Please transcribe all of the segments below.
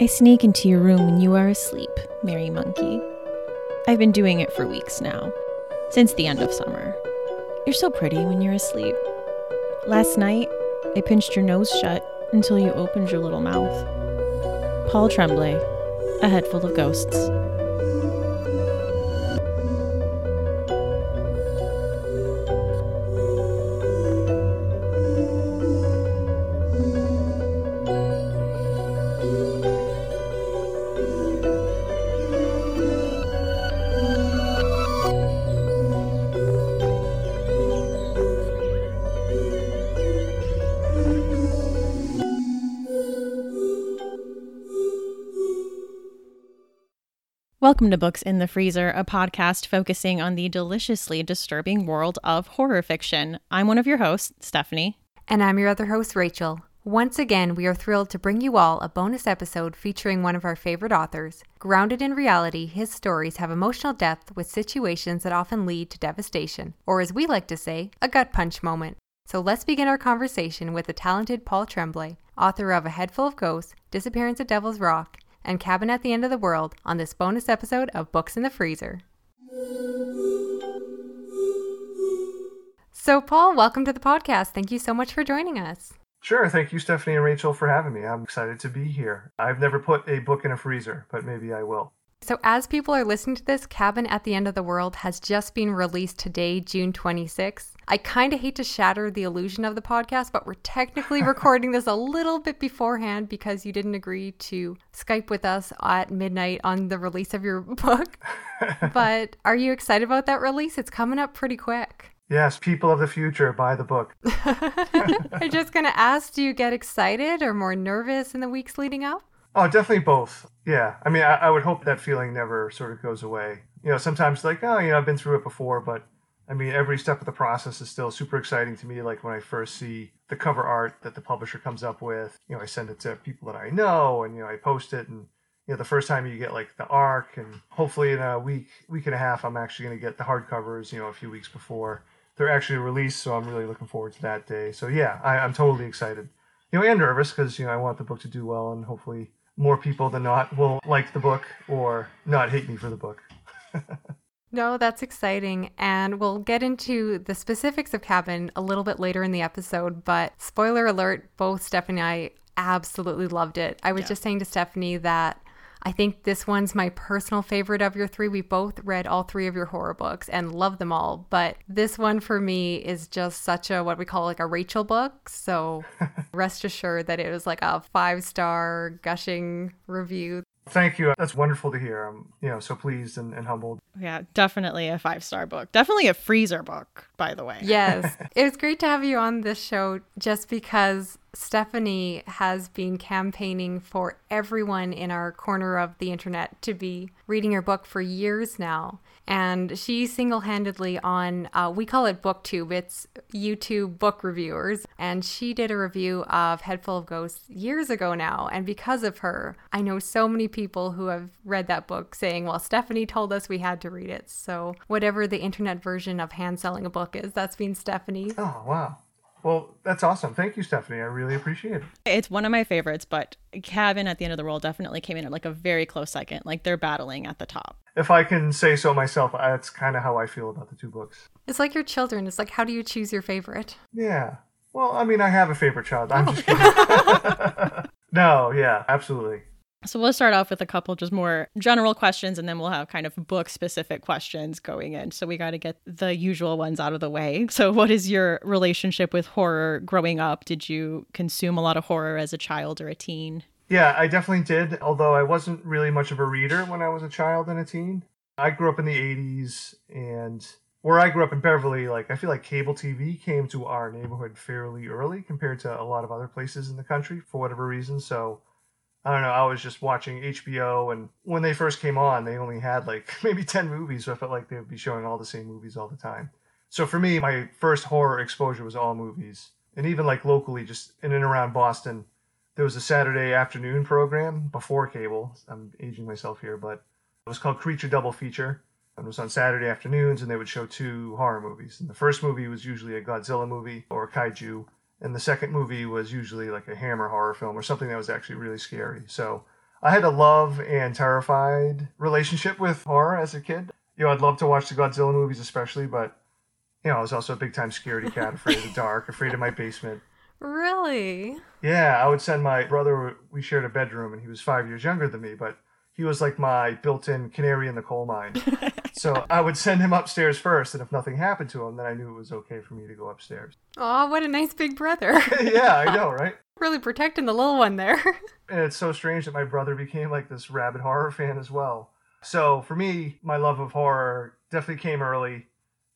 I sneak into your room when you are asleep, Merry Monkey. I've been doing it for weeks now, since the end of summer. You're so pretty when you're asleep. Last night, I pinched your nose shut until you opened your little mouth. Paul Tremblay, A Head Full of Ghosts. Welcome to Books in the Freezer, a podcast focusing on the deliciously disturbing world of horror fiction. I'm one of your hosts, Stephanie. And I'm your other host, Rachel. Once again, we are thrilled to bring you all a bonus episode featuring one of our favorite authors. Grounded in reality, his stories have emotional depth with situations that often lead to devastation, or as we like to say, a gut punch moment. So let's begin our conversation with the talented Paul Tremblay, author of A Head Full of Ghosts, Disappearance at Devil's Rock, and Cabin at the End of the World on this bonus episode of Books in the Freezer. So, Paul, welcome to the podcast. Thank you so much for joining us. Sure. Thank you, Stephanie and Rachel, for having me. I'm excited to be here. I've never put a book in a freezer, but maybe I will. So, as people are listening to this, Cabin at the End of the World has just been released today, June 26th. I kind of hate to shatter the illusion of the podcast, but we're technically recording this a little bit beforehand because you didn't agree to Skype with us at midnight on the release of your book. but are you excited about that release? It's coming up pretty quick. Yes, people of the future, buy the book. I'm just going to ask do you get excited or more nervous in the weeks leading up? Oh, definitely both. Yeah. I mean, I, I, would hope that feeling never sort of goes away. You know, sometimes like, oh, you know, I've been through it before, but I mean, every step of the process is still super exciting to me. Like when I first see the cover art that the publisher comes up with, you know, I send it to people that I know and, you know, I post it and, you know, the first time you get like the arc and hopefully in a week, week and a half, I'm actually going to get the hardcovers, you know, a few weeks before they're actually released. So I'm really looking forward to that day. So yeah, I, I'm totally excited. You know, and nervous because, you know, I want the book to do well and hopefully more people than not will like the book or not hate me for the book. no, that's exciting. And we'll get into the specifics of Cabin a little bit later in the episode. But spoiler alert, both Stephanie and I absolutely loved it. I was yeah. just saying to Stephanie that I think this one's my personal favorite of your three. We both read all three of your horror books and love them all, but this one for me is just such a what we call like a Rachel book. So rest assured that it was like a five star gushing review. Thank you. That's wonderful to hear. I'm, you know, so pleased and, and humbled. Yeah, definitely a five star book. Definitely a freezer book, by the way. Yes. it was great to have you on this show just because Stephanie has been campaigning for everyone in our corner of the internet to be reading your book for years now. And she single handedly on, uh, we call it BookTube, it's YouTube book reviewers. And she did a review of Head Full of Ghosts years ago now. And because of her, I know so many people who have read that book saying, well, Stephanie told us we had to read it. So, whatever the internet version of hand selling a book is, that's been Stephanie. Oh, wow. Well, that's awesome. Thank you, Stephanie. I really appreciate it. It's one of my favorites, but Cabin at the End of the World definitely came in at like a very close second. Like they're battling at the top. If I can say so myself, that's kind of how I feel about the two books. It's like your children. It's like, how do you choose your favorite? Yeah. Well, I mean, I have a favorite child. I'm oh. just kidding. no, yeah, absolutely. So we'll start off with a couple just more general questions and then we'll have kind of book specific questions going in. So we got to get the usual ones out of the way. So what is your relationship with horror growing up? Did you consume a lot of horror as a child or a teen? Yeah, I definitely did, although I wasn't really much of a reader when I was a child and a teen. I grew up in the 80s and where I grew up in Beverly, like I feel like cable TV came to our neighborhood fairly early compared to a lot of other places in the country for whatever reason. So I don't know. I was just watching HBO, and when they first came on, they only had like maybe 10 movies, so I felt like they would be showing all the same movies all the time. So for me, my first horror exposure was all movies. And even like locally, just in and around Boston, there was a Saturday afternoon program before cable. I'm aging myself here, but it was called Creature Double Feature. And it was on Saturday afternoons, and they would show two horror movies. And the first movie was usually a Godzilla movie or a kaiju and the second movie was usually like a Hammer horror film or something that was actually really scary. So I had a love and terrified relationship with horror as a kid. You know, I'd love to watch the Godzilla movies, especially, but you know, I was also a big time scaredy cat, afraid of the dark, afraid of my basement. Really? Yeah, I would send my brother. We shared a bedroom, and he was five years younger than me, but he was like my built-in canary in the coal mine. so I would send him upstairs first, and if nothing happened to him, then I knew it was okay for me to go upstairs. Oh, what a nice big brother. yeah, I know, right? really protecting the little one there. and it's so strange that my brother became like this rabid horror fan as well. So for me, my love of horror definitely came early,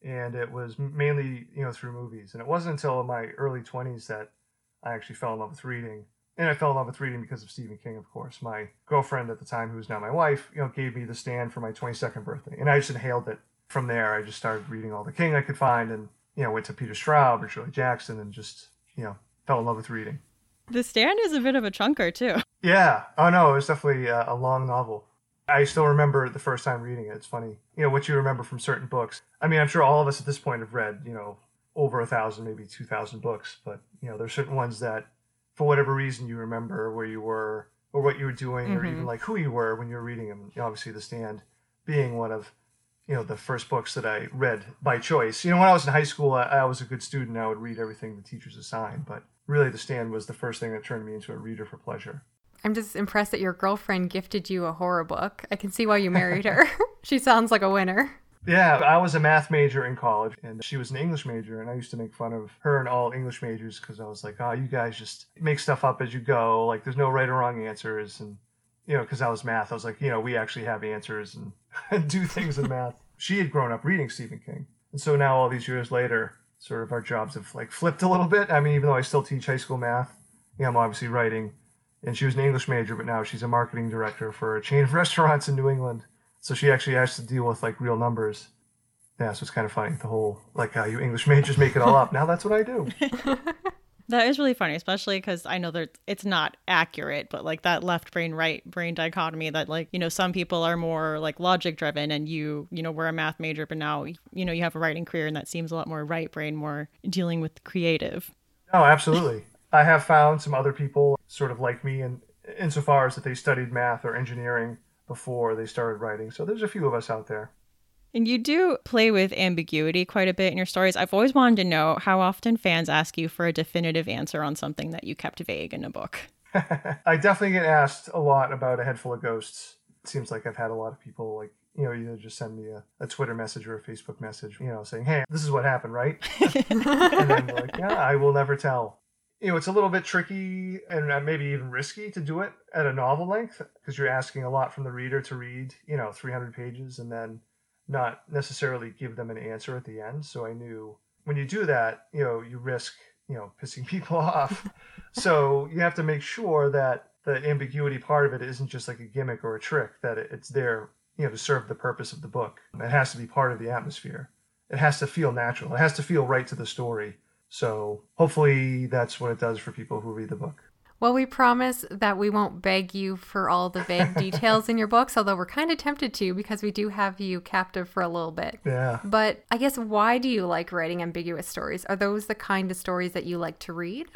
and it was mainly you know through movies. And it wasn't until my early twenties that I actually fell in love with reading. And I fell in love with reading because of Stephen King, of course. My girlfriend at the time, who's now my wife, you know, gave me the stand for my 22nd birthday, and I just inhaled it. From there, I just started reading all the King I could find, and you know, went to Peter Straub or Shirley Jackson, and just you know, fell in love with reading. The Stand is a bit of a chunker too. Yeah. Oh no, it was definitely a, a long novel. I still remember the first time reading it. It's funny, you know, what you remember from certain books. I mean, I'm sure all of us at this point have read, you know, over a thousand, maybe two thousand books, but you know, there's certain ones that, for whatever reason, you remember where you were or what you were doing, mm-hmm. or even like who you were when you were reading them. You know, obviously, The Stand being one of you know the first books that I read by choice. You know, when I was in high school, I, I was a good student. I would read everything the teachers assigned, but really the stand was the first thing that turned me into a reader for pleasure. I'm just impressed that your girlfriend gifted you a horror book. I can see why you married her. she sounds like a winner. Yeah, I was a math major in college and she was an English major. And I used to make fun of her and all English majors because I was like, oh, you guys just make stuff up as you go. Like, there's no right or wrong answers. And, you know, because I was math, I was like, you know, we actually have answers and do things in math. She had grown up reading Stephen King. And so now, all these years later, sort of our jobs have like flipped a little bit. I mean, even though I still teach high school math, yeah, I'm obviously writing. And she was an English major, but now she's a marketing director for a chain of restaurants in New England. So she actually has to deal with like real numbers. Yeah, so it's kind of funny. The whole like how you English majors make it all up. Now that's what I do. That is really funny, especially because I know that it's not accurate, but like that left brain, right brain dichotomy that like, you know, some people are more like logic driven and you, you know, were a math major, but now, you know, you have a writing career and that seems a lot more right brain, more dealing with creative. Oh, absolutely. I have found some other people sort of like me and insofar as that they studied math or engineering before they started writing. So there's a few of us out there. And you do play with ambiguity quite a bit in your stories. I've always wanted to know how often fans ask you for a definitive answer on something that you kept vague in a book. I definitely get asked a lot about a head full of ghosts. It seems like I've had a lot of people like you know, either just send me a, a Twitter message or a Facebook message, you know, saying, Hey, this is what happened, right? and then like, Yeah, I will never tell. You know, it's a little bit tricky and uh, maybe even risky to do it at a novel length because you're asking a lot from the reader to read, you know, 300 pages and then not necessarily give them an answer at the end. So I knew when you do that, you know, you risk, you know, pissing people off. so you have to make sure that the ambiguity part of it isn't just like a gimmick or a trick, that it's there, you know, to serve the purpose of the book. It has to be part of the atmosphere. It has to feel natural. It has to feel right to the story. So hopefully that's what it does for people who read the book. Well, we promise that we won't beg you for all the vague details in your books, although we're kind of tempted to because we do have you captive for a little bit. Yeah. But I guess why do you like writing ambiguous stories? Are those the kind of stories that you like to read?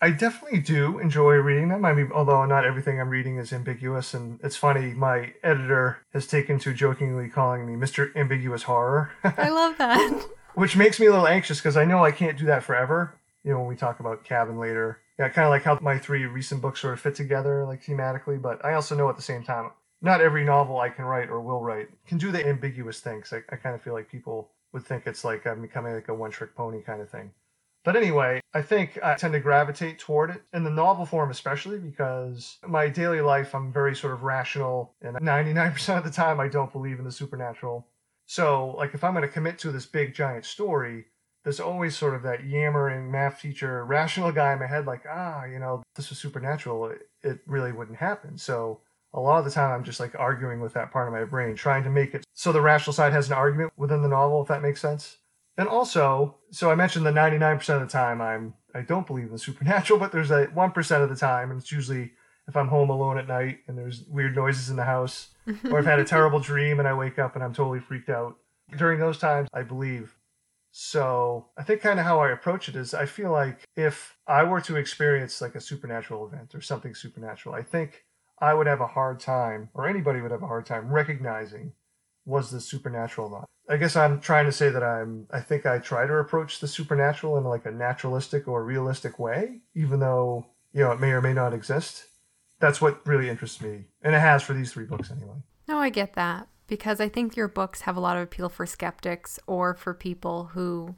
I definitely do enjoy reading them. I mean, although not everything I'm reading is ambiguous, and it's funny, my editor has taken to jokingly calling me Mr. Ambiguous Horror. I love that. Which makes me a little anxious because I know I can't do that forever. You know, when we talk about Cabin later, yeah, kind of like how my three recent books sort of fit together, like thematically. But I also know at the same time, not every novel I can write or will write can do the ambiguous things. I, I kind of feel like people would think it's like I'm becoming like a one trick pony kind of thing. But anyway, I think I tend to gravitate toward it in the novel form, especially because my daily life, I'm very sort of rational, and 99% of the time, I don't believe in the supernatural. So, like, if I'm going to commit to this big giant story, there's always sort of that yammering math teacher, rational guy in my head, like, ah, you know, this was supernatural. It, it really wouldn't happen. So a lot of the time, I'm just like arguing with that part of my brain, trying to make it so the rational side has an argument within the novel, if that makes sense. And also, so I mentioned the 99% of the time I'm I don't believe in the supernatural, but there's a 1% of the time, and it's usually if I'm home alone at night and there's weird noises in the house, or I've had a terrible dream and I wake up and I'm totally freaked out. During those times, I believe so I think kind of how I approach it is I feel like if I were to experience like a supernatural event or something supernatural, I think I would have a hard time, or anybody would have a hard time recognizing was the supernatural not. I guess I'm trying to say that I'm I think I try to approach the supernatural in like a naturalistic or realistic way, even though, you know, it may or may not exist. That's what really interests me. And it has for these three books anyway. No, I get that because I think your books have a lot of appeal for skeptics or for people who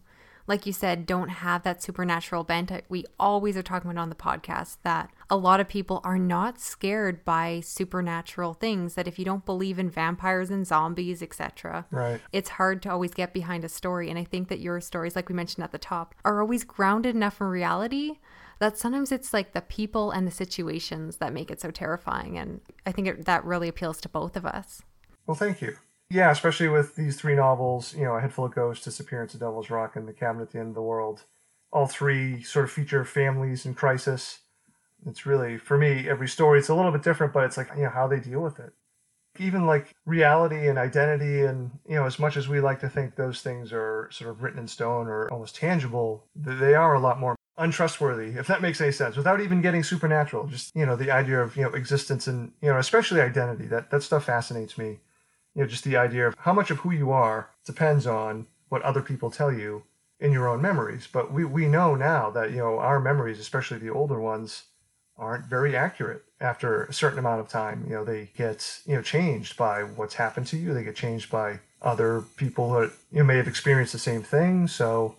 like you said, don't have that supernatural bent. We always are talking about on the podcast that a lot of people are not scared by supernatural things. That if you don't believe in vampires and zombies, etc., right, it's hard to always get behind a story. And I think that your stories, like we mentioned at the top, are always grounded enough in reality that sometimes it's like the people and the situations that make it so terrifying. And I think it, that really appeals to both of us. Well, thank you. Yeah, especially with these three novels, you know, A Head Full of Ghosts, Disappearance of Devil's Rock, and The Cabin at the End of the World. All three sort of feature families in crisis. It's really, for me, every story, it's a little bit different, but it's like, you know, how they deal with it. Even like reality and identity, and, you know, as much as we like to think those things are sort of written in stone or almost tangible, they are a lot more untrustworthy, if that makes any sense, without even getting supernatural. Just, you know, the idea of, you know, existence and, you know, especially identity. That, that stuff fascinates me you know, just the idea of how much of who you are depends on what other people tell you in your own memories. But we, we know now that, you know, our memories, especially the older ones, aren't very accurate after a certain amount of time. You know, they get, you know, changed by what's happened to you. They get changed by other people that you know, may have experienced the same thing. So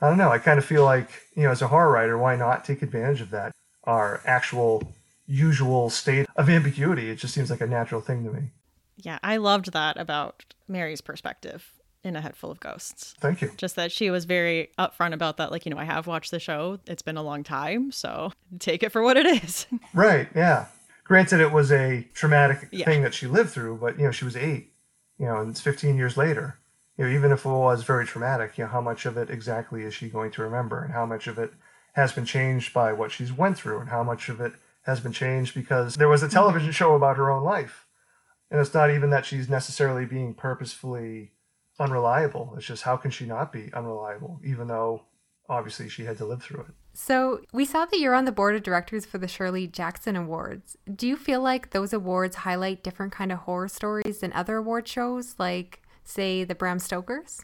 I don't know. I kind of feel like, you know, as a horror writer, why not take advantage of that? Our actual usual state of ambiguity. It just seems like a natural thing to me yeah, I loved that about Merry's perspective in A Head Full of Ghosts. Thank you. Just that she was very upfront about that. Like, you know, I have watched the show, it's been a long time, so take it for what it is. right, yeah. Granted, it was a traumatic yeah. thing that she lived through, but, you know, she was eight, you know, and it's 15 years later. You know, even if it was very traumatic, you know, how much of it exactly is she going to remember and how much of it has been changed by what she's went through and how much of it has been changed because there was a television show about her own life and it's not even that she's necessarily being purposefully unreliable. It's just how can she not be unreliable, even though obviously she had to live through it. So we saw that you're on the board of directors for the Shirley Jackson Awards. Do you feel like those awards highlight different kind of horror stories than other award shows, like say the Bram Stokers?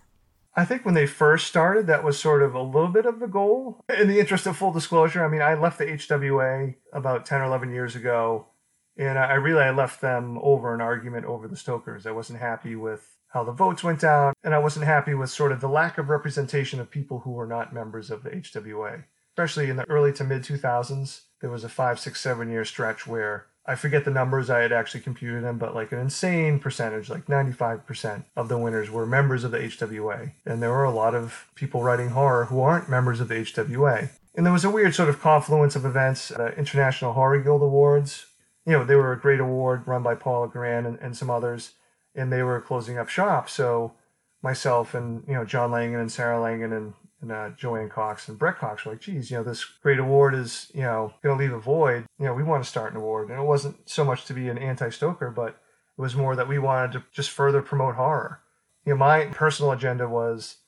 I think when they first started, that was sort of a little bit of the goal. In the interest of full disclosure, I mean, I left the HWA about 10 or 11 years ago and I really I left them over an argument over the Stokers. I wasn't happy with how the votes went down, and I wasn't happy with sort of the lack of representation of people who were not members of the HWA. Especially in the early to mid 2000s, there was a five, six, seven year stretch where I forget the numbers, I had actually computed them, but like an insane percentage, like 95% of the winners were members of the HWA. And there were a lot of people writing horror who aren't members of the HWA. And there was a weird sort of confluence of events. The uh, International Horror Guild Awards you know, they were a great award run by Paula Guran and, and some others, and they were closing up shop. So myself and, you know, John Langan and Sarah Langan and, and uh, JoAnn Cox and Brett Cox were like, geez, you know, this great award is, you know, going to leave a void. You know, we want to start an award. And it wasn't so much to be an anti Stoker, but it was more that we wanted to just further promote horror. You know, my personal agenda was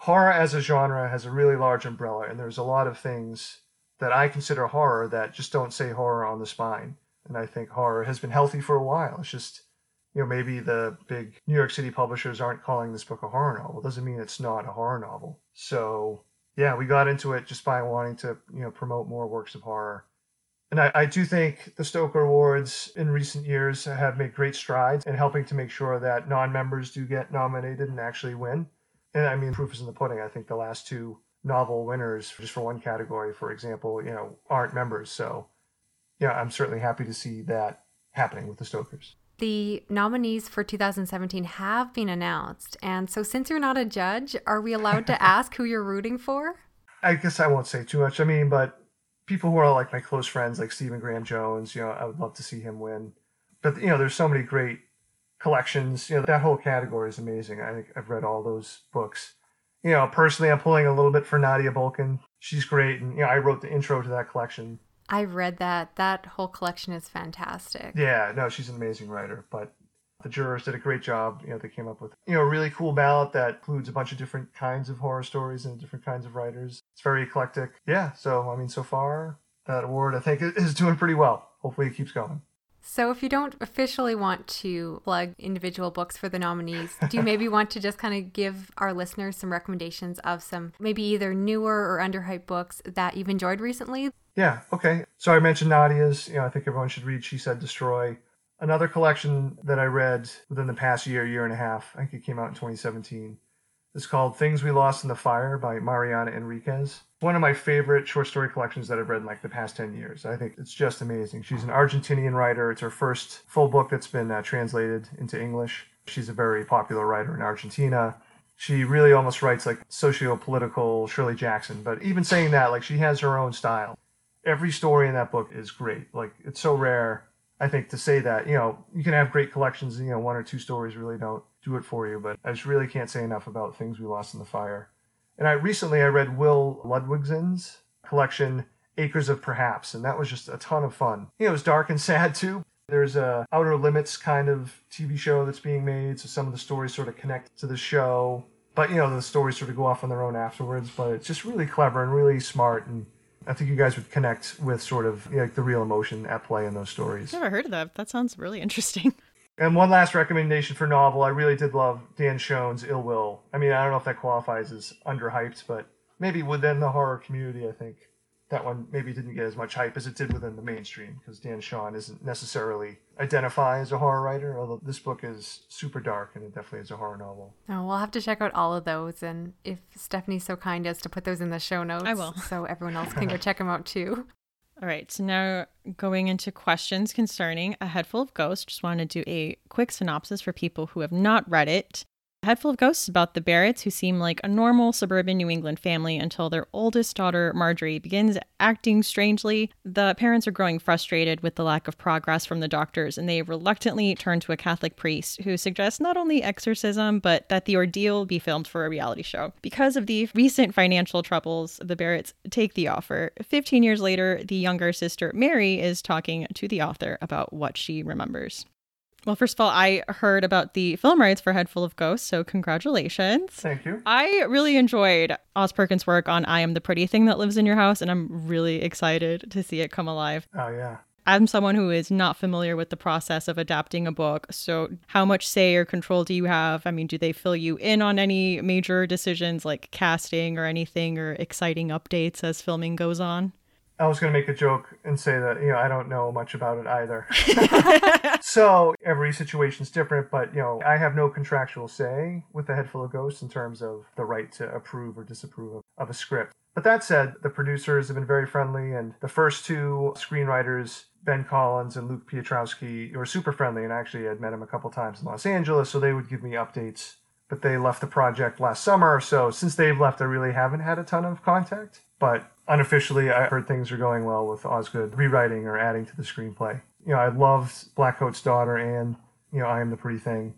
horror as a genre has a really large umbrella, and there's a lot of things that I consider horror that just don't say horror on the spine and I think horror has been healthy for a while. It's just, you know, maybe the big New York City publishers aren't calling this book a horror novel. Doesn't mean it's not a horror novel. So yeah, we got into it just by wanting to, you know, promote more works of horror. And I, I do think the Stoker Awards in recent years have made great strides in helping to make sure that non-members do get nominated and actually win. And I mean, proof is in the pudding. I think the last two novel winners, just for one category, for example, you know, aren't members. So yeah, I'm certainly happy to see that happening with the Stokers. The nominees for 2017 have been announced. And so, since you're not a judge, are we allowed to ask who you're rooting for? I guess I won't say too much. I mean, but people who are like my close friends, like Stephen Graham Jones, you know, I would love to see him win. But, you know, there's so many great collections. You know, that whole category is amazing. I think I've read all those books. You know, personally, I'm pulling a little bit for Nadia Bulkin. She's great. And, you know, I wrote the intro to that collection I read that. That whole collection is fantastic. Yeah, no, she's an amazing writer. But the jurors did a great job. You know, they came up with you know a really cool ballot that includes a bunch of different kinds of horror stories and different kinds of writers. It's very eclectic. Yeah, so I mean, so far that award I think is doing pretty well. Hopefully, it keeps going. So, if you don't officially want to plug individual books for the nominees, do you maybe want to just kind of give our listeners some recommendations of some maybe either newer or underhyped books that you've enjoyed recently? Yeah, okay. So, I mentioned Nadia's. You know, I think everyone should read She Said Destroy. Another collection that I read within the past year, year and a half, I think it came out in 2017, is called Things We Lost in the Fire by Mariana Enriquez. One of my favorite short story collections that I've read in like the past 10 years. I think it's just amazing. She's an Argentinian writer. It's her first full book that's been uh, translated into English. She's a very popular writer in Argentina. She really almost writes like socio political Shirley Jackson. But even saying that, like she has her own style. Every story in that book is great. Like it's so rare I think to say that, you know, you can have great collections and, you know, one or two stories really don't do it for you, but I just really can't say enough about things we lost in the fire. And I recently I read Will Ludwigsen's collection Acres of Perhaps, and that was just a ton of fun. You know, it was dark and sad too. There's a Outer Limits kind of TV show that's being made, so some of the stories sort of connect to the show. But you know, the stories sort of go off on their own afterwards. But it's just really clever and really smart and I think you guys would connect with sort of you know, like the real emotion at play in those stories. Never heard of that. That sounds really interesting. And one last recommendation for novel, I really did love Dan Chaon's Ill Will. I mean, I don't know if that qualifies as underhyped, but maybe within the horror community, I think that one maybe didn't get as much hype as it did within the mainstream because Dan Chaon isn't necessarily identify as a horror writer, although this book is super dark and it definitely is a horror novel. Oh, we'll have to check out all of those, and if Stephanie's so kind as to put those in the show notes, I will, so everyone else can go check them out too. All right, so now going into questions concerning A Head Full of Ghosts, just want to do a quick synopsis for people who have not read it. A Head Full of Ghosts about the Barretts, who seem like a normal suburban New England family until their oldest daughter, Marjorie, begins acting strangely. The parents are growing frustrated with the lack of progress from the doctors, and they reluctantly turn to a Catholic priest who suggests not only exorcism, but that the ordeal be filmed for a reality show. Because of the recent financial troubles, the Barretts take the offer. 15 years later, the younger sister, Merry, is talking to the author about what she remembers. Well, first of all, I heard about the film rights for Head Full of Ghosts, so congratulations. Thank you. I really enjoyed Oz Perkins' work on I Am the Pretty Thing That Lives in Your House, and I'm really excited to see it come alive. Oh, yeah. I'm someone who is not familiar with the process of adapting a book. So, how much say or control do you have? I mean, do they fill you in on any major decisions like casting or anything or exciting updates as filming goes on? I was going to make a joke and say that, you know, I don't know much about it either. so every situation's different, but, you know, I have no contractual say with the Head Full of Ghosts in terms of the right to approve or disapprove of, of a script. But that said, the producers have been very friendly, and the first two screenwriters, Ben Collins and Luke Piotrowski, were super friendly, and actually I had met them a couple times in Los Angeles, so they would give me updates. But they left the project last summer, so since they've left, I really haven't had a ton of contact. But unofficially, I heard things are going well with Osgood rewriting or adding to the screenplay. You know, I loved Blackcoat's daughter and, you know, I Am the Pretty Thing.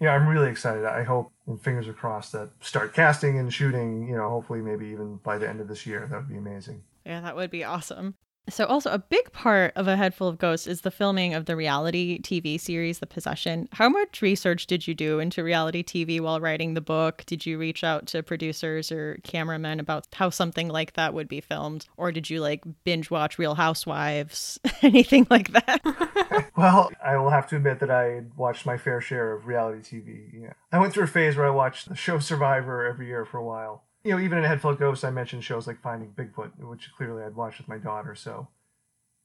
You know, I'm really excited. I hope, and fingers are crossed, that start casting and shooting, you know, hopefully maybe even by the end of this year. That would be amazing. Yeah, that would be awesome. So, also a big part of A Head Full of Ghosts is the filming of the reality TV series, The Possession. How much research did you do into reality TV while writing the book? Did you reach out to producers or cameramen about how something like that would be filmed? Or did you like binge watch Real Housewives? Anything like that? well, I will have to admit that I watched my fair share of reality TV. Yeah. I went through a phase where I watched the show Survivor every year for a while you know, even in Head Full of Ghosts, I mentioned shows like Finding Bigfoot, which clearly I'd watched with my daughter. So,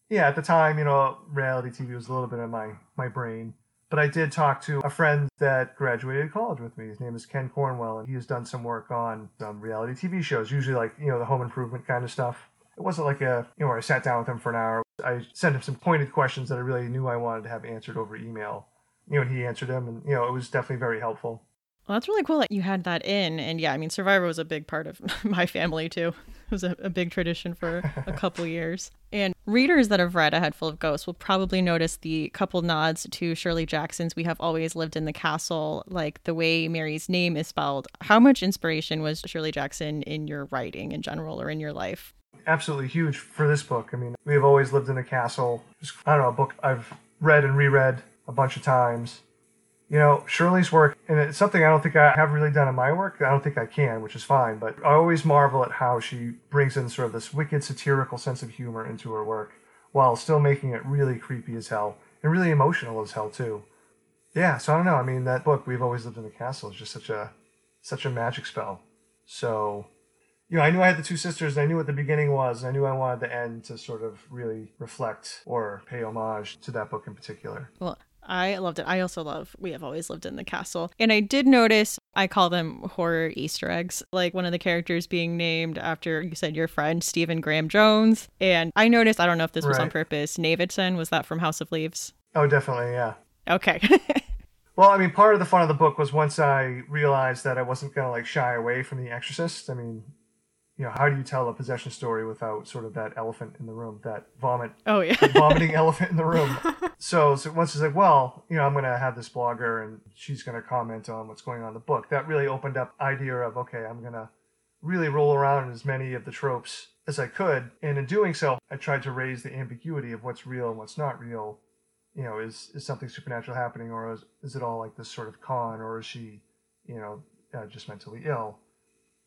yeah, at the time, you know, reality TV was a little bit in my my brain. But I did talk to a friend that graduated college with me. His name is Ken Cornwell, and he has done some work on some reality TV shows, usually like you know the home improvement kind of stuff. It wasn't like a you know where I sat down with him for an hour. I sent him some pointed questions that I really knew I wanted to have answered over email. You know, and he answered them, and you know, it was definitely very helpful. Well, that's really cool that you had that in. And yeah, I mean, Survivor was a big part of my family too. It was a, a big tradition for a couple years. And readers that have read A Head Full of Ghosts will probably notice the couple nods to Shirley Jackson's We Have Always Lived in the Castle, like the way Merry's name is spelled. How much inspiration was Shirley Jackson in your writing in general or in your life? Absolutely huge for this book. I mean, We Have Always Lived in a Castle. I don't know, a book I've read and reread a bunch of times you know, Shirley's work, and it's something I don't think I have really done in my work. I don't think I can, which is fine, but I always marvel at how she brings in sort of this wicked satirical sense of humor into her work while still making it really creepy as hell. and really emotional as hell too. Yeah, so I don't know. I mean, that book "We've Always Lived in the Castle" is just such a such a magic spell. So, you know, I knew I had the two sisters, and I knew what the beginning was, and I knew I wanted the end to sort of really reflect or pay homage to that book in particular. Well, I loved it. I also love We Have Always Lived in the Castle. And I did notice, I call them horror Easter eggs, like one of the characters being named after, you said, your friend, Stephen Graham Jones. And I noticed, I don't know if this was on purpose, Navidson, was that from House of Leaves? Oh, definitely, yeah. Okay. Well, I mean, part of the fun of the book was once I realized that I wasn't going to like shy away from The Exorcist. I mean, you know, how do you tell a possession story without sort of that elephant in the room, that vomit, oh, yeah. vomiting elephant in the room? So, so once it's like, well, you know, I'm going to have this blogger and she's going to comment on what's going on in the book. That really opened up idea of okay, I'm going to really roll around in as many of the tropes as I could, and in doing so, I tried to raise the ambiguity of what's real and what's not real you know, is is something supernatural happening, or is, is it all like this sort of con, or is she, you know, uh, just mentally ill?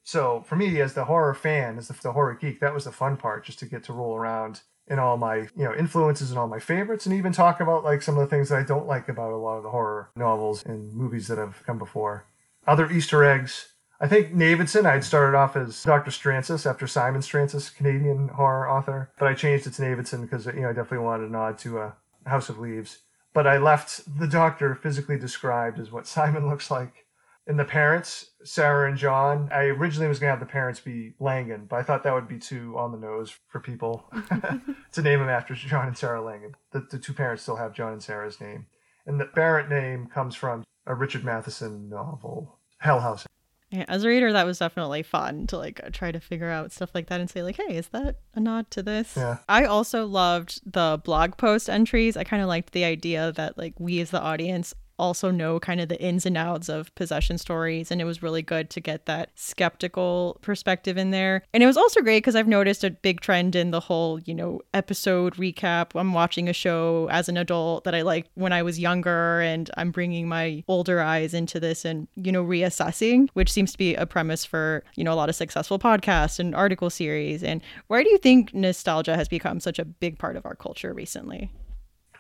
So for me, as the horror fan, as the, the horror geek, that was the fun part, just to get to roll around in all my you know influences and all my favorites, and even talk about like some of the things that I don't like about a lot of the horror novels and movies that have come before. Other Easter eggs. I think Navidson, I'd started off as Dr. Strantzas after Simon Strantzas, Canadian horror author, but I changed it to Navidson because you know I definitely wanted a nod to uh, House of Leaves. But I left the doctor physically described as what Simon looks like. And the parents, Sarah and John, I originally was going to have the parents be Langan, but I thought that would be too on the nose for people to name them after John and Sarah Langan. The, the two parents still have John and Sarah's name. And the Barrett name comes from a Richard Matheson novel, Hell House. Yeah, as a reader, that was definitely fun to like uh, try to figure out stuff like that and say like, "Hey, is that a nod to this?" Yeah. I also loved the blog post entries. I kind of liked the idea that like we as the audience also know kind of the ins and outs of possession stories and it was really good to get that skeptical perspective in there. And it was also great because I've noticed a big trend in the whole, you know, episode recap. I'm watching a show as an adult that I liked when I was younger and I'm bringing my older eyes into this and, you know, reassessing, which seems to be a premise for, you know, a lot of successful podcasts and article series. And where do you think nostalgia has become such a big part of our culture recently?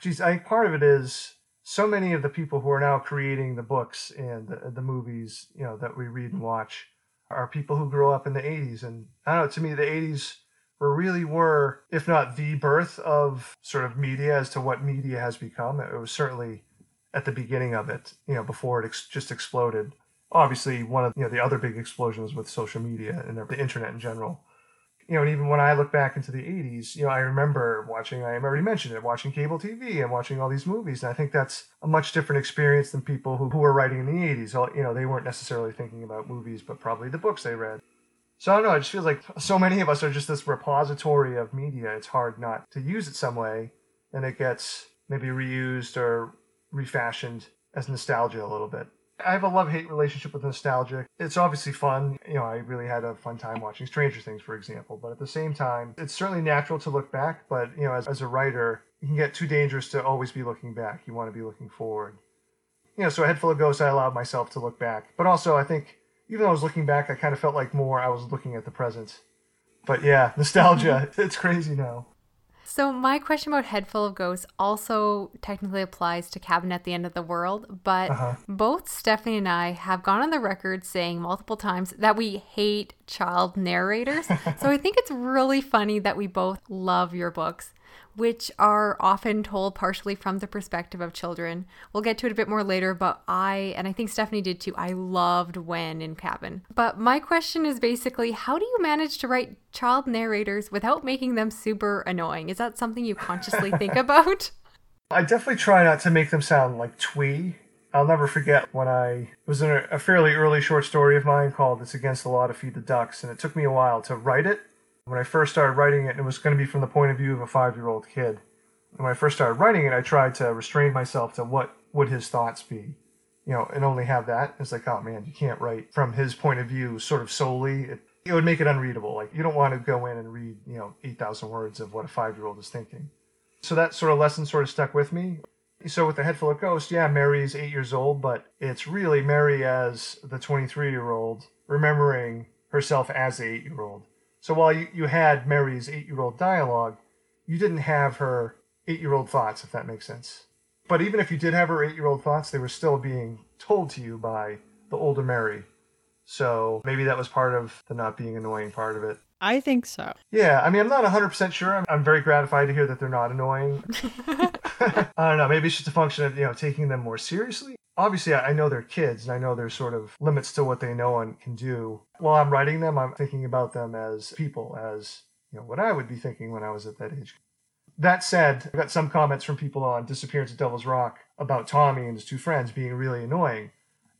Geez, I think part of it is so many of the people who are now creating the books and the, the movies, you know, that we read and watch are people who grew up in the 80s. And I don't know, to me, the 80s were really were, if not the birth of sort of media as to what media has become. It was certainly at the beginning of it, you know, before it ex- just exploded. Obviously, one of you know the other big explosions with social media and the internet in general you know, and even when I look back into the 80s, you know, I remember watching, I already mentioned it, watching cable TV and watching all these movies. And I think that's a much different experience than people who, who were writing in the 80s. All, you know, they weren't necessarily thinking about movies, but probably the books they read. So I don't know, it just feels like so many of us are just this repository of media. It's hard not to use it some way. And it gets maybe reused or refashioned as nostalgia a little bit. I have a love hate relationship with nostalgia. It's obviously fun. You know, I really had a fun time watching Stranger Things, for example. But at the same time, it's certainly natural to look back. But, you know, as, as a writer, you can get too dangerous to always be looking back. You want to be looking forward. You know, so a head full of ghosts, I allowed myself to look back. But also, I think even though I was looking back, I kind of felt like more I was looking at the present. But yeah, nostalgia, it's crazy now. So my question about Head Full of Ghosts also technically applies to Cabin at the End of the World, but Uh-huh. both Stephanie and I have gone on the record saying multiple times that we hate child narrators. so I think it's really funny that we both love your books, which are often told partially from the perspective of children. We'll get to it a bit more later, but I, and I think Stephanie did too, I loved Wen in Cabin. But my question is basically how do you manage to write child narrators without making them super annoying? Is that something you consciously think about? I definitely try not to make them sound like twee. I'll never forget when I was in a, a fairly early short story of mine called "It's Against the Law to Feed the Ducks," and it took me a while to write it. When I first started writing it, it was going to be from the point of view of a five-year-old kid. When I first started writing it, I tried to restrain myself to what would his thoughts be, you know, and only have that. It's like, oh man, you can't write from his point of view, sort of solely. It, it would make it unreadable. Like you don't want to go in and read, you know, eight thousand words of what a five-year-old is thinking. So that sort of lesson sort of stuck with me. So with the head full of ghosts, yeah, Merry's eight years old, but it's really Merry as the 23 year old remembering herself as the eight year old. So while you, you had Merry's eight year old dialogue, you didn't have her eight year old thoughts, if that makes sense. But even if you did have her eight year old thoughts, they were still being told to you by the older Merry. So maybe that was part of the not being annoying part of it. I think so. Yeah, I mean, I'm not 100% sure. I'm, I'm very gratified to hear that they're not annoying. I don't know. Maybe it's just a function of, you know, taking them more seriously. Obviously, I know they're kids and I know there's sort of limits to what they know and can do. While I'm writing them, I'm thinking about them as people, as, you know, what I would be thinking when I was at that age. That said, I got some comments from people on Disappearance at Devil's Rock about Tommy and his two friends being really annoying.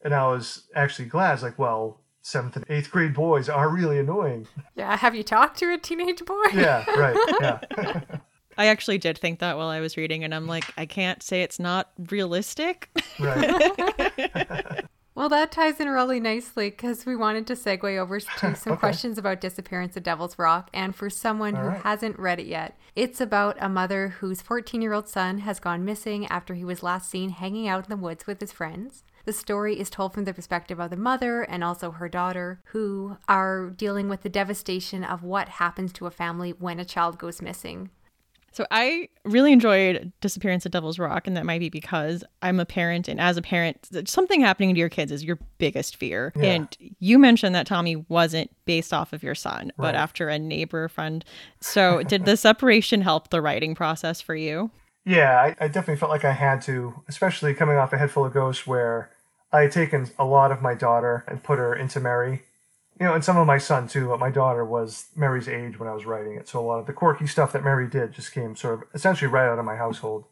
And I was actually glad. It's like, well, seventh and eighth grade boys are really annoying. Yeah, have you talked to a teenage boy? Yeah, right. Yeah. I actually did think that while I was reading, and I'm like, I can't say it's not realistic. right. Well, that ties in really nicely because we wanted to segue over to some Okay. questions about Disappearance of Devil's Rock. And for someone All who right. hasn't read it yet, it's about a mother whose 14 year old son has gone missing after he was last seen hanging out in the woods with his friends. The story is told from the perspective of the mother and also her daughter, who are dealing with the devastation of what happens to a family when a child goes missing. So I really enjoyed Disappearance at Devil's Rock, and that might be because I'm a parent, and as a parent, something happening to your kids is your biggest fear. Yeah. And you mentioned that Tommy wasn't based off of your son, Right. but after a neighbor friend. So did the separation help the writing process for you? Yeah, I, I definitely felt like I had to, especially coming off a head full of ghosts where I had taken a lot of my daughter and put her into Merry. You know, and some of my son too, but my daughter was Merry's age when I was writing it. So a lot of the quirky stuff that Merry did just came sort of essentially right out of my household.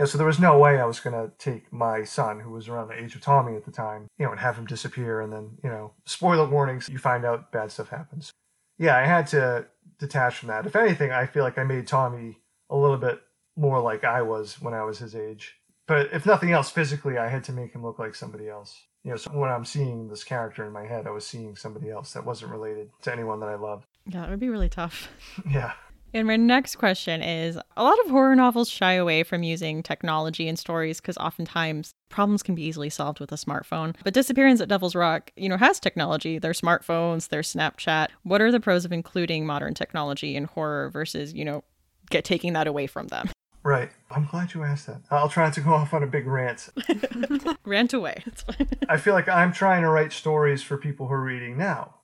Know, so there was no way I was going to take my son, who was around the age of Tommy at the time, you know, and have him disappear. And then, you know, spoiler warnings, you find out bad stuff happens. Yeah, I had to detach from that. If anything, I feel like I made Tommy a little bit more like I was when I was his age. But if nothing else, physically, I had to make him look like somebody else. You know, so when I'm seeing this character in my head, I was seeing somebody else that wasn't related to anyone that I loved. Yeah, it would be really tough. Yeah. And my next question is a lot of horror novels shy away from using technology in stories because oftentimes problems can be easily solved with a smartphone. But Disappearance at Devil's Rock, you know, has technology. There's smartphones, there's Snapchat. What are the pros of including modern technology in horror versus, you know, get taking that away from them? Right. I'm glad you asked that. I'll try not to go off on a big rant. Rant away. It's fine. I feel like I'm trying to write stories for people who are reading now.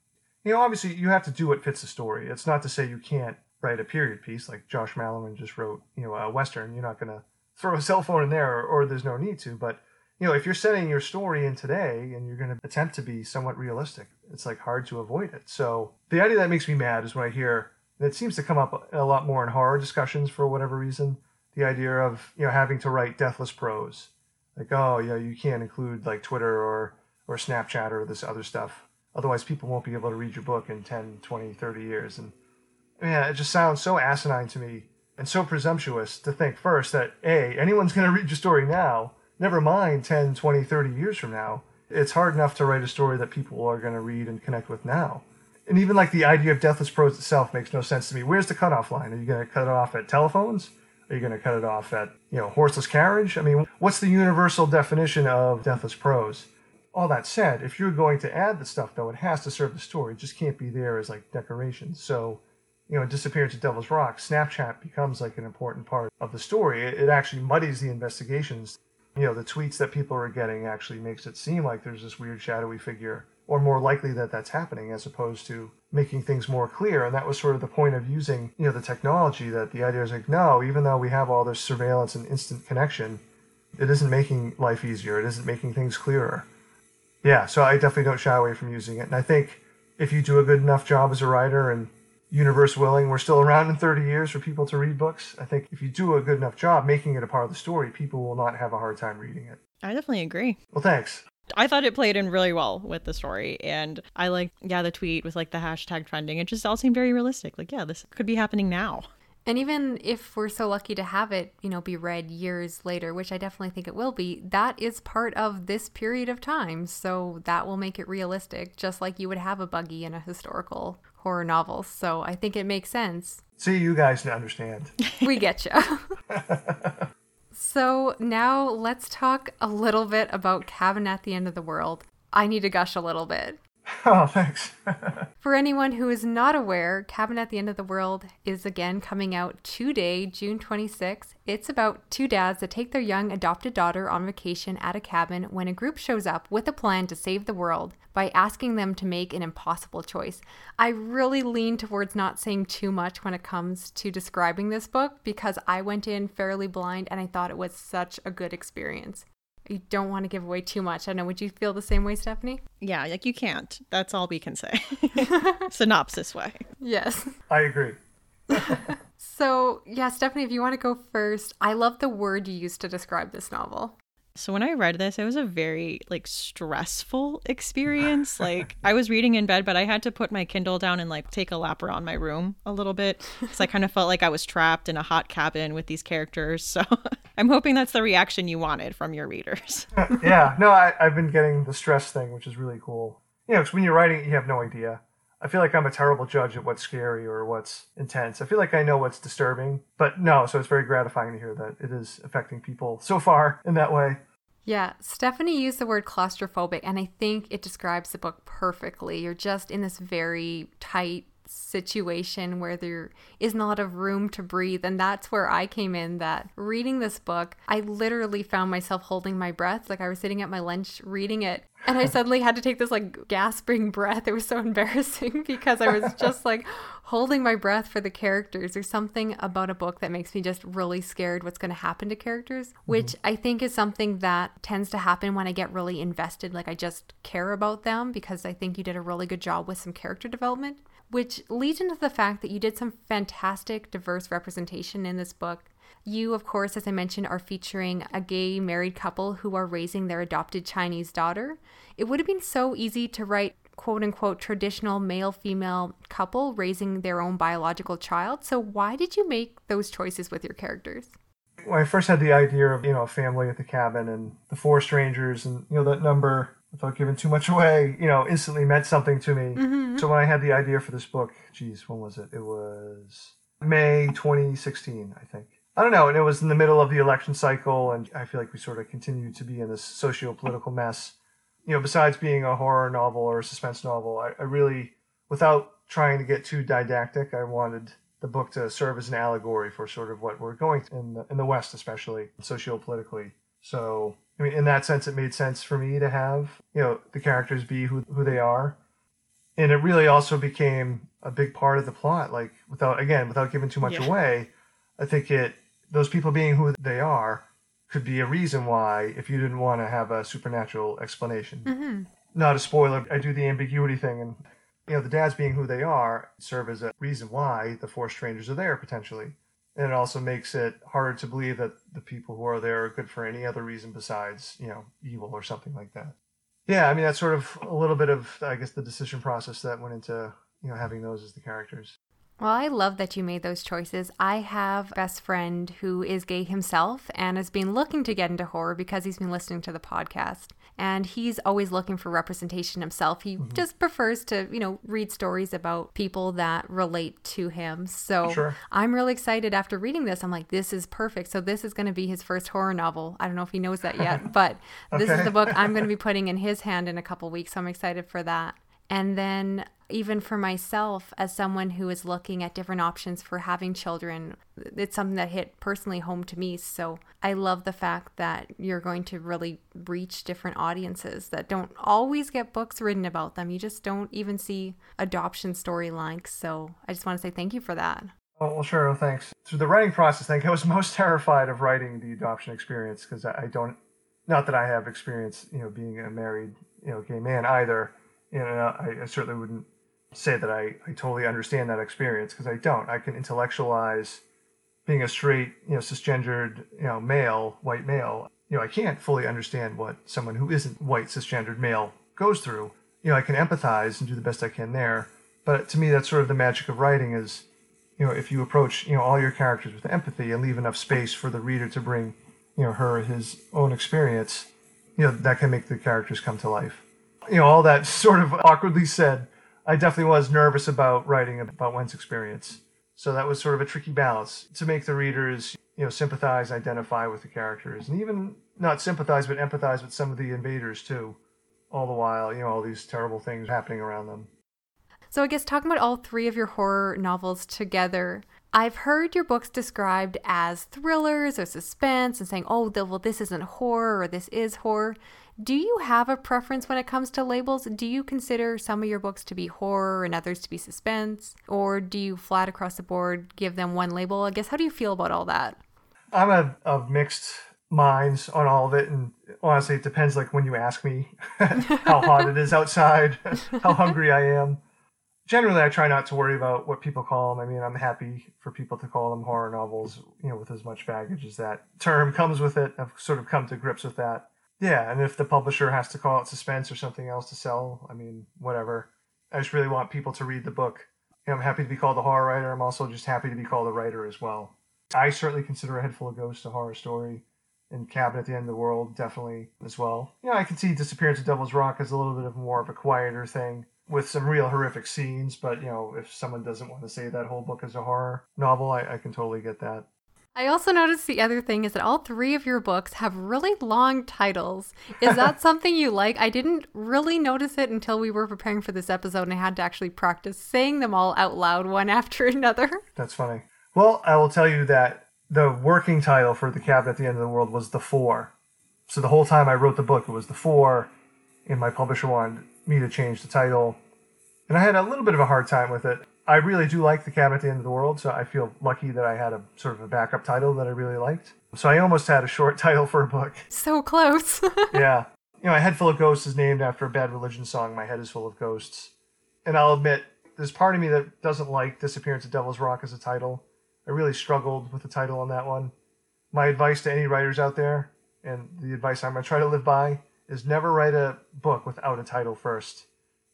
You know, obviously, you have to do what fits the story. It's not to say you can't write a period piece like Josh Malerman just wrote, you know, a Western. You're not going to throw a cell phone in there, or, or there's no need to. But, you know, if you're setting your story in today and you're going to attempt to be somewhat realistic, it's like hard to avoid it. So the idea that makes me mad is when I hear, and it seems to come up a lot more in horror discussions for whatever reason, the idea of, you know, having to write deathless prose. Like oh yeah you can't include like twitter or or snapchat or this other stuff. Otherwise people won't be able to read your book in 10 20 30 years. And yeah it just sounds so asinine to me and so presumptuous to think first that a anyone's going to read your story now. Never mind 10 20 30 years from now. It's hard enough to write a story that people are going to read and connect with now. And even like the idea of deathless prose itself makes no sense to me. Where's the cutoff line? Are you going to cut it off at telephones are you going to cut it off at, you know, horseless carriage? I mean, what's the universal definition of deathless prose? All that said, if you're going to add the stuff, though, it has to serve the story. It just can't be there as like decorations. So, you know, Disappearance at Devil's Rock, Snapchat becomes like an important part of the story. It, it actually muddies the investigations. You know, the tweets that people are getting actually makes it seem like there's this weird shadowy figure, or more likely that that's happening as opposed to making things more clear. And that was sort of the point of using, you know, the technology that the idea is like, no, even though we have all this surveillance and instant connection, it isn't making life easier. It isn't making things clearer. Yeah, so I definitely don't shy away from using it. And I think if you do a good enough job as a writer and universe willing, we're still around in 30 years for people to read books. I think if you do a good enough job making it a part of the story, people will not have a hard time reading it. I definitely agree. Well, thanks. I thought it played in really well with the story. And I like, yeah, the tweet with like the hashtag trending. It just all seemed very realistic. Like, yeah, this could be happening now. And even if we're so lucky to have it, you know, be read years later, which I definitely think it will be, that is part of this period of time. So that will make it realistic, just like you would have a buggy in a historical horror novel. So I think it makes sense. See, you guys to understand. We get you. so now let's talk a little bit about Cabin at the End of the World. I need to gush a little bit. oh, thanks. For anyone who is not aware, Cabin at the End of the World is again coming out today, June 26th. It's about two dads that take their young adopted daughter on vacation at a cabin when a group shows up with a plan to save the world by asking them to make an impossible choice. I really lean towards not saying too much when it comes to describing this book because I went in fairly blind and I thought it was such a good experience you don't want to give away too much. I know. Would you feel the same way, Stephanie? Yeah, like you can't. That's all we can say. Synopsis way. Yes. I agree. so, yeah, Stephanie, if you want to go first, I love the word you used to describe this novel. So when I read this, it was a very like stressful experience. Like I was reading in bed, but I had to put my Kindle down and like take a lap around my room a little bit because I kind of felt like I was trapped in a hot cabin with these characters. So I'm hoping that's the reaction you wanted from your readers. yeah, no, I, I've been getting the stress thing, which is really cool. You know, because when you're writing, you have no idea. I feel like I'm a terrible judge at what's scary or what's intense. I feel like I know what's disturbing, but no, so it's very gratifying to hear that it is affecting people so far in that way. Yeah, Stephanie used the word claustrophobic, and I think it describes the book perfectly. You're just in this very tight situation where there isn't a lot of room to breathe. And that's where I came in that reading this book, I literally found myself holding my breath. Like I was sitting at my lunch reading it and I suddenly had to take this like gasping breath. It was so embarrassing because I was just like holding my breath for the characters. There's something about a book that makes me just really scared what's going to happen to characters, which mm-hmm. I think is something that tends to happen when I get really invested. Like I just care about them because I think you did a really good job with some character development which leads into the fact that you did some fantastic diverse representation in this book. You, of course, as I mentioned, are featuring a gay married couple who are raising their adopted Chinese daughter. It would have been so easy to write quote unquote traditional male female couple raising their own biological child. So, why did you make those choices with your characters? When I first had the idea of, you know, a family at the cabin and the four strangers and, you know, that number without giving too much away, you know, instantly meant something to me. Mm-hmm. So when I had the idea for this book, geez, when was it? It was May 2016, I think. I don't know, and it was in the middle of the election cycle, and I feel like we sort of continued to be in this socio-political mess. You know, besides being a horror novel or a suspense novel, I, I really, without trying to get too didactic, I wanted the book to serve as an allegory for sort of what we're going in the, in the West, especially socio-politically. So I mean, in that sense, it made sense for me to have you know the characters be who who they are, and it really also became a big part of the plot. Like without again without giving too much yeah. away, I think it those people being who they are could be a reason why if you didn't want to have a supernatural explanation. Mm-hmm. Not a spoiler. I do the ambiguity thing, and you know the dads being who they are serve as a reason why the four strangers are there potentially and it also makes it harder to believe that the people who are there are good for any other reason besides you know evil or something like that yeah i mean that's sort of a little bit of i guess the decision process that went into you know having those as the characters well, I love that you made those choices. I have a best friend who is gay himself and has been looking to get into horror because he's been listening to the podcast. And he's always looking for representation himself. He mm-hmm. just prefers to, you know, read stories about people that relate to him. So sure. I'm really excited after reading this. I'm like, this is perfect. So this is going to be his first horror novel. I don't know if he knows that yet, but okay. this is the book I'm going to be putting in his hand in a couple weeks. So I'm excited for that. And then even for myself as someone who is looking at different options for having children it's something that hit personally home to me. So i love the fact that you're going to really reach different audiences that don't always get books written about them. You just don't even see adoption storylines. So i just want to say thank you for that. Well sure. Thanks. Through the writing process i think i was most terrified of writing the adoption experience because I don't not that i have experience you know being a married you know gay man either. You know, I certainly wouldn't say that I, I totally understand that experience because I don't. I can intellectualize being a straight, you know, cisgendered, you know, male, white male. You know, I can't fully understand what someone who isn't white, cisgendered male goes through. You know, I can empathize and do the best I can there. But to me, that's sort of the magic of writing is, you know, if you approach, you know, all your characters with empathy and leave enough space for the reader to bring, you know, her his own experience, you know, that can make the characters come to life you know, all that sort of awkwardly said, I definitely was nervous about writing about Wen's experience. So that was sort of a tricky balance to make the readers, you know, sympathize, identify with the characters, and even not sympathize, but empathize with some of the invaders too. All the while, you know, all these terrible things happening around them. So, I guess talking about all three of your horror novels together, I've heard your books described as thrillers or suspense and saying, oh, well, this isn't horror or this is horror. Do you have a preference when it comes to labels? Do you consider some of your books to be horror and others to be suspense? Or do you flat across the board give them one label? I guess, how do you feel about all that? I'm of mixed minds on all of it. And honestly, it depends like when you ask me how hot it is outside, how hungry I am. Generally, I try not to worry about what people call them. I mean, I'm happy for people to call them horror novels, you know, with as much baggage as that term comes with it. I've sort of come to grips with that. Yeah, and if the publisher has to call it suspense or something else to sell, I mean, whatever. I just really want people to read the book. You know, I'm happy to be called a horror writer. I'm also just happy to be called a writer as well. I certainly consider A Head Full of Ghosts a horror story, and Cabin at the End of the World definitely as well. You know, I can see Disappearance of Devil's Rock as a little bit of more of a quieter thing with some real horrific scenes, but you know, if someone doesn't want to say that whole book is a horror novel, I, I can totally get that. I also noticed the other thing is that all three of your books have really long titles. Is that something you like? I didn't really notice it until we were preparing for this episode and I had to actually practice saying them all out loud one after another. That's funny. Well, I will tell you that the working title for The Cabin at the End of the World was The Four. So the whole time I wrote the book, it was The Four, and my publisher wanted me to change the title. And I had a little bit of a hard time with it. I really do like The Cabin at the End of the World, so I feel lucky that I had a sort of a backup title that I really liked. So I almost had a short title for a book. So close. yeah. You know, A Head Full of Ghosts is named after a Bad Religion song, My Head is Full of Ghosts. And I'll admit, there's part of me that doesn't like Disappearance of Devil's Rock as a title. I really struggled with the title on that one. My advice to any writers out there, and the advice I'm going to try to live by, is never write a book without a title first.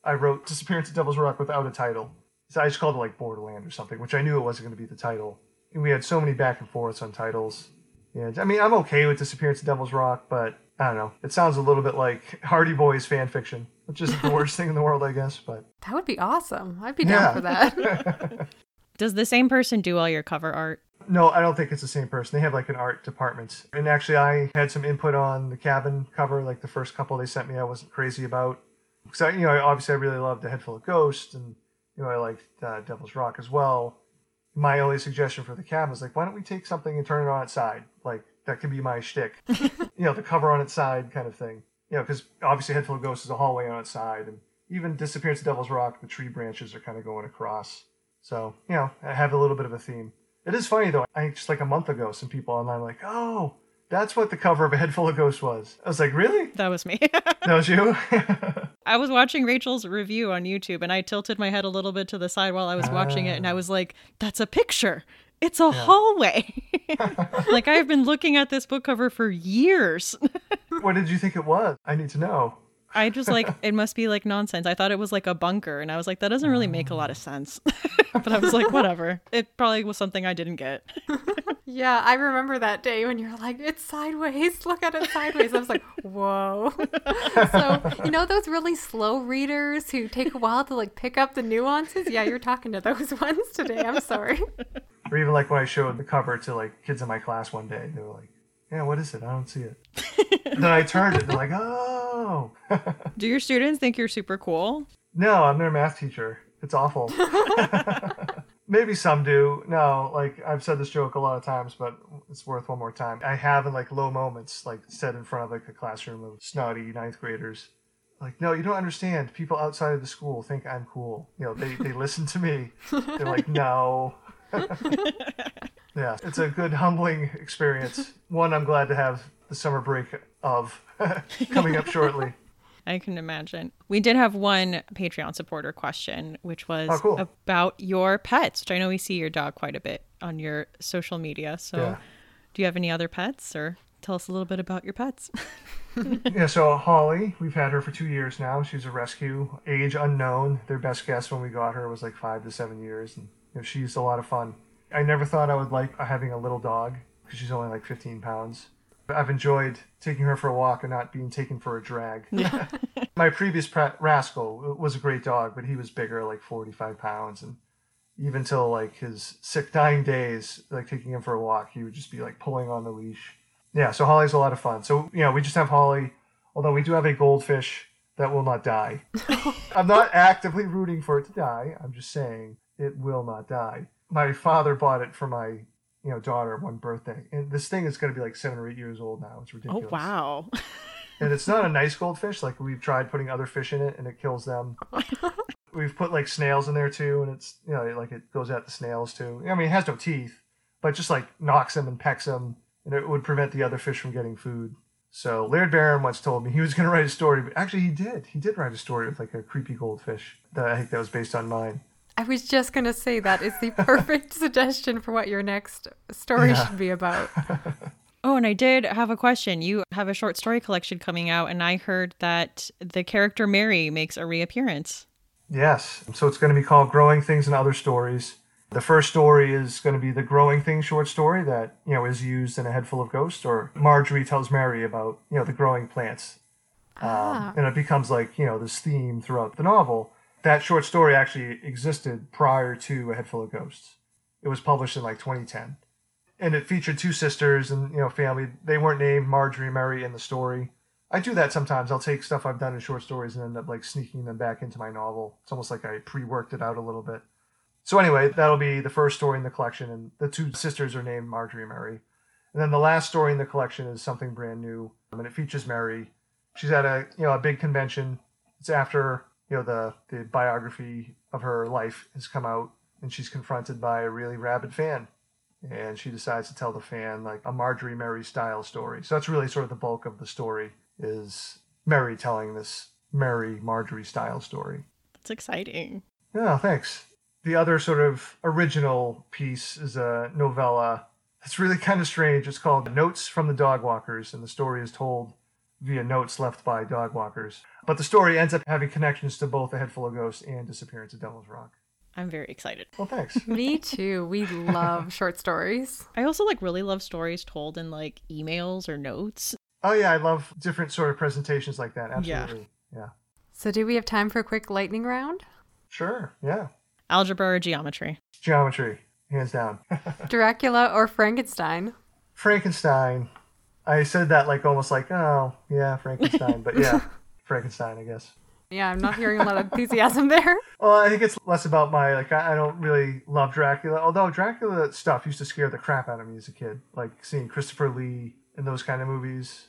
I wrote Disappearance of Devil's Rock without a title so I just called it like Borderland or something, which I knew it wasn't going to be the title. And we had so many back and forths on titles. And I mean, I'm okay with Disappearance of Devil's Rock, but I don't know. It sounds a little bit like Hardy Boys fan fiction, which isn't the worst thing in the world, I guess. But that would be awesome. I'd be down yeah. for that. Does the same person do all your cover art? No, I don't think it's the same person. They have like an art department. And actually, I had some input on the cabin cover. Like the first couple they sent me, I wasn't crazy about. Because I, you know, obviously I really loved A Head Full of Ghosts and you know, I liked uh, Devil's Rock as well. My only suggestion for the cab was like, why don't we take something and turn it on its side? Like that could be my shtick. you know, the cover on its side kind of thing. You know, because obviously Head Full of Ghosts is a hallway on its side, and even Disappearance of Devil's Rock, the tree branches are kind of going across. So you know, I have a little bit of a theme. It is funny though. I just like a month ago, some people online were like, oh, that's what the cover of A Head Full of Ghosts was. I was like, really? That was me. that was you? I was watching Rachel's review on YouTube and I tilted my head a little bit to the side while I was watching it and I ah. was like, that's a picture. It's a yeah. hallway. like I've been looking at this book cover for years. what did you think it was? I need to know. I just like it must be like nonsense. I thought it was like a bunker, and I was like, that doesn't really make a lot of mm. sense. but I was like, whatever. It probably was something I didn't get. yeah, I remember that day when you're like, it's sideways. Look at it sideways. I was like, whoa. so you know those really slow readers who take a while to like pick up the nuances. Yeah, you're talking to those ones today. I'm sorry. Or even like when I showed the cover to like kids in my class one day, they were like, yeah, what is it? I don't see it. then I turned it. They're like, oh. Do your students think you're super cool? No, I'm their math teacher. It's awful. Maybe some do. No, like I've said this joke a lot of times, but it's worth one more time. I have in like low moments, like said in front of like a classroom of snotty ninth graders. Like, no, you don't understand. People outside of the school think I'm cool. You know, they, they listen to me. They're like, no. Yeah, it's a good humbling experience. One I'm glad to have the summer break of coming up shortly. I can imagine. We did have one Patreon supporter question, which was oh, cool. about your pets, which I know we see your dog quite a bit on your social media. So, yeah. do you have any other pets, or tell us a little bit about your pets? yeah, so Holly, we've had her for two years now. She's a rescue, age unknown. Their best guess when we got her was like five to seven years, and you know, she's a lot of fun. I never thought I would like having a little dog because she's only like 15 pounds. But I've enjoyed taking her for a walk and not being taken for a drag. Yeah. My previous pra- rascal was a great dog, but he was bigger, like 45 pounds, and even till like his sick dying days, like taking him for a walk, he would just be like pulling on the leash. Yeah, so Holly's a lot of fun. So yeah, we just have Holly. Although we do have a goldfish that will not die. I'm not actively rooting for it to die. I'm just saying it will not die. My father bought it for my you know daughter one birthday, and this thing is going to be like seven or eight years old now. It's ridiculous. Oh, ridiculous. wow. And it's not a nice goldfish. Like we've tried putting other fish in it, and it kills them. we've put like snails in there too, and it's you know like it goes at the snails too. I mean, it has no teeth, but just like knocks them and pecks them, and it would prevent the other fish from getting food. So Laird Barron once told me he was going to write a story, but actually he did. He did write a story with like a creepy goldfish that I think that was based on mine. I was just going to say that is the perfect suggestion for what your next story Yeah. should be about. Oh, and I did have a question. You have a short story collection coming out, and I heard that the character Merry makes a reappearance. Yes. So it's going to be called Growing Things and Other Stories. The first story is going to be the Growing Things short story that, you know, is used in A Head Full of Ghosts, or Marjorie tells Merry about, you know, the growing plants. Ah. Um, and it becomes like, you know, this theme throughout the novel. That short story actually existed prior to A Head Full of Ghosts. It was published in like 2010. And it featured two sisters and, you know, family. They weren't named Marjorie and Merry in the story. I do that sometimes. I'll take stuff I've done in short stories and end up like sneaking them back into my novel. It's almost like I pre-worked it out a little bit. So anyway, that'll be the first story in the collection, and the two sisters are named Marjorie and Merry. And then the last story in the collection is something brand new, and it features Merry. She's at a you know a big convention. It's after you know the the biography of her life has come out, and she's confronted by a really rabid fan, and she decides to tell the fan like a Marjorie Merry style story. So that's really sort of the bulk of the story is Merry telling this Merry Marjorie style story. That's exciting. Yeah, thanks. The other sort of original piece is a novella. It's really kind of strange. It's called Notes from the Dog Walkers, and the story is told via notes left by dog walkers. But the story ends up having connections to both A Head Full of Ghosts and Disappearance of Devil's Rock. I'm very excited. Well, thanks. Me too. We love short stories. I also like really love stories told in like emails or notes. oh, yeah, I love different sort of presentations like that. Yeah. Absolutely. Yeah. So, do we have time for a quick lightning round? Sure. Yeah. Algebra or geometry. Geometry, hands down. Dracula or Frankenstein? Frankenstein. I said that like almost like, oh, yeah, Frankenstein. But yeah, Frankenstein, I guess. Yeah, I'm not hearing a lot of enthusiasm there. Well, I think it's less about my like. I, I don't really love Dracula, although Dracula stuff used to scare the crap out of me as a kid, like seeing Christopher Lee in those kind of movies.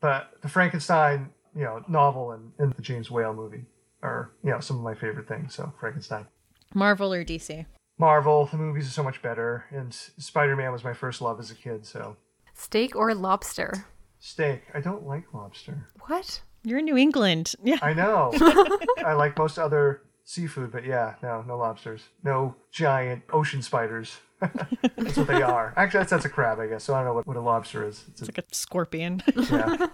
But the Frankenstein, you know, novel and, and the James Whale movie are you know some of my favorite things. So Frankenstein, Marvel or DC. Marvel, the movies are so much better, and Spider Man was my first love as a kid. So Steak or lobster? steak, I don't like lobster. What? You're in New England. Yeah. I know. I like most other seafood, but yeah, no, no lobsters. No giant ocean spiders. that's what they are. Actually, that's, that's a crab, I guess. So I don't know what, what a lobster is. It's a, like a scorpion. yeah.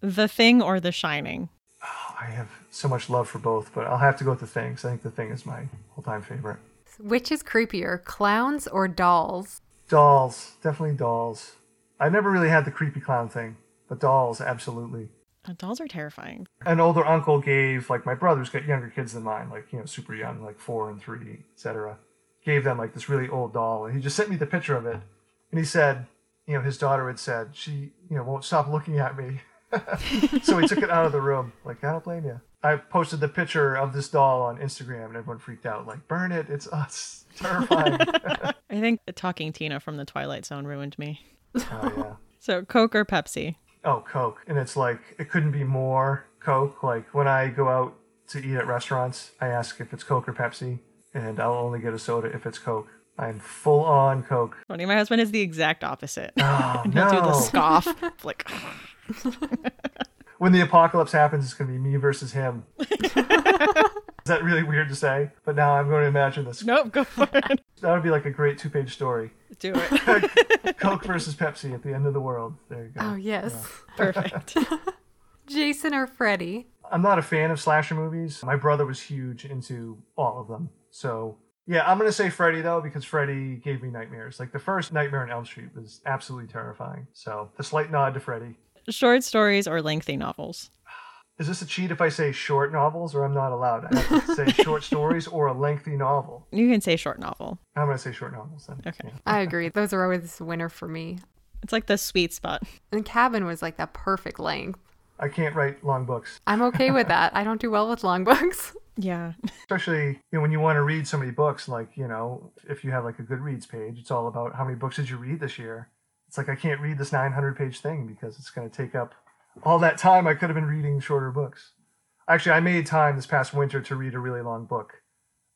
the Thing or The Shining. I have so much love for both, but I'll have to go with the thing. 'cause I think the thing is my all-time favorite. Which is creepier, clowns or dolls? Dolls, definitely dolls. I never really had the creepy clown thing, but dolls, absolutely. Uh, dolls are terrifying. An older uncle gave like my brothers got younger kids than mine, like you know, super young, like four and three, etc. Gave them like this really old doll, and he just sent me the picture of it, and he said, you know, his daughter had said she, you know, won't stop looking at me, so he took it out of the room. Like I don't blame you. I posted the picture of this doll on Instagram, and everyone freaked out. Like, burn it! It's us. Terrifying. I think the Talking Tina from The Twilight Zone ruined me. Oh yeah. So, Coke or Pepsi? Oh, Coke. And it's like, it couldn't be more Coke. Like, when I go out to eat at restaurants, I ask if it's Coke or Pepsi, and I'll only get a soda if it's Coke. I'm full on Coke. Funny, my husband is the exact opposite. Oh, He'll do the scoff. like, When the apocalypse happens, it's going to be me versus him. Is that really weird to say? But now I'm going to imagine this. nope, go for it. That would be like a great two page story. Do it. Coke versus Pepsi at the end of the world. There you go. Oh, yes. Perfect. Jason or Freddy? I'm not a fan of slasher movies. My brother was huge into all of them. So, yeah, I'm going to say Freddy, though, because Freddy gave me nightmares. Like, the first Nightmare on Elm Street was absolutely terrifying. So, a slight nod to Freddy. Short stories or lengthy novels? Is this a cheat if I say short novels, or I'm not allowed? I have to say short stories or a lengthy novel. You can say short novel. I'm going to say short novels then. Okay. Yeah. I agree. Those are always a winner for me. It's like the sweet spot. And Cabin was like that perfect length. I can't write long books. I'm okay with that. I don't do well with long books. Yeah. Especially you know, when you want to read so many books, like, you know, if you have like a Goodreads page, it's all about how many books did you read this year. It's like I can't read this 900 page thing because it's going to take up all that time I could have been reading shorter books. Actually, I made time this past winter to read a really long book.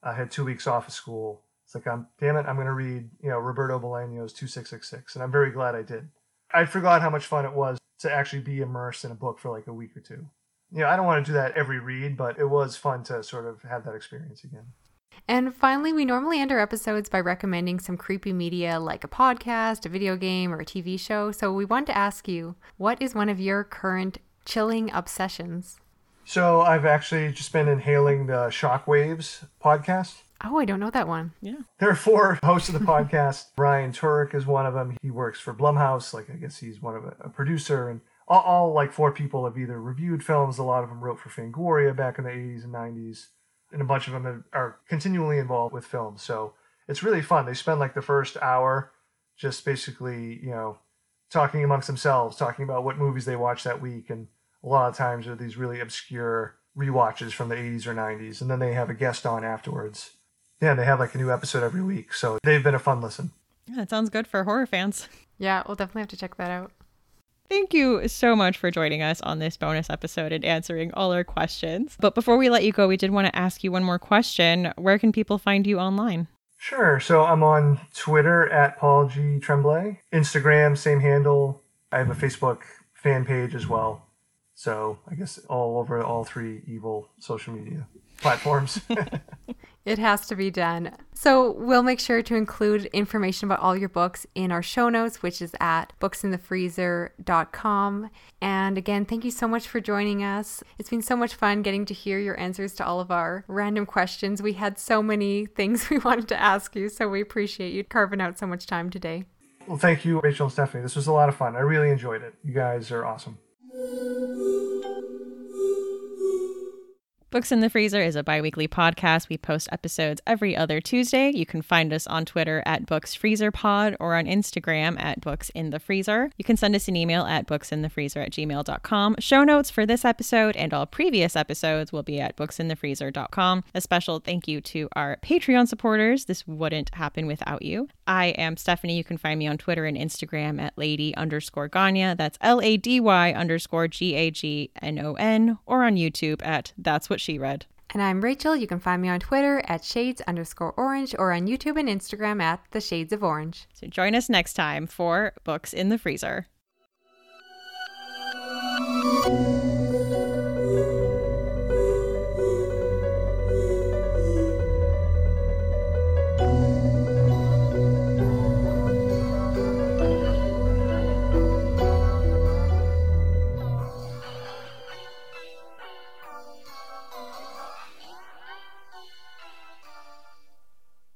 I had two weeks off of school. It's like, I'm, damn it, I'm going to read, you know, Roberto Bolaño's 2666. And I'm very glad I did. I forgot how much fun it was to actually be immersed in a book for like a week or two you know, I don't want to do that every read, but it was fun to sort of have that experience again. And finally, we normally end our episodes by recommending some creepy media like a podcast, a video game, or a TV show. So we wanted to ask you, what is one of your current chilling obsessions? So I've actually just been inhaling the Shockwaves podcast. Oh, I don't know that one. Yeah. There are four hosts of the podcast. Ryan Turek is one of them. He works for Blumhouse. Like, I guess he's one of a, a producer. And all, all, like four people have either reviewed films. A lot of them wrote for Fangoria back in the 80s and 90s, and a bunch of them are continually involved with films. So it's really fun. They spend like the first hour just basically, you know, talking amongst themselves, talking about what movies they watched that week, and a lot of times are these really obscure rewatches from the 80s or 90s, and then they have a guest on afterwards. Yeah, they have like a new episode every week, so they've been a fun listen. Yeah, that sounds good for horror fans. Yeah, we'll definitely have to check that out. Thank you so much for joining us on this bonus episode and answering all our questions. But before we let you go, we did want to ask you one more question. Where can people find you online? Sure. So I'm on Twitter at Paul G. Tremblay, Instagram, same handle. I have a Facebook fan page as well. So I guess all over all three evil social media platforms. It has to be done. So we'll make sure to include information about all your books in our show notes, which is at booksinthefreezer.com. And again, thank you so much for joining us. It's been so much fun getting to hear your answers to all of our random questions. We had so many things we wanted to ask you, so we appreciate you carving out so much time today. Well, thank you, Rachel and Stephanie. This was a lot of fun. I really enjoyed it. You guys are awesome. Books in the Freezer is a bi weekly podcast. We post episodes every other Tuesday. You can find us on Twitter at BooksFreezerPod or on Instagram at Books in the Freezer. You can send us an email at booksinthefreezer at gmail.com. Show notes for this episode and all previous episodes will be at booksinthefreezer.com. A special thank you to our Patreon supporters. This wouldn't happen without you. I am Stephanie. You can find me on Twitter and Instagram at lady underscore Gagnon. That's L A D Y underscore G A G N O N or on YouTube at That's What she read. And I'm Rachel. You can find me on Twitter at shades underscore orange or on YouTube and Instagram at the shades of orange. So join us next time for Books in the Freezer.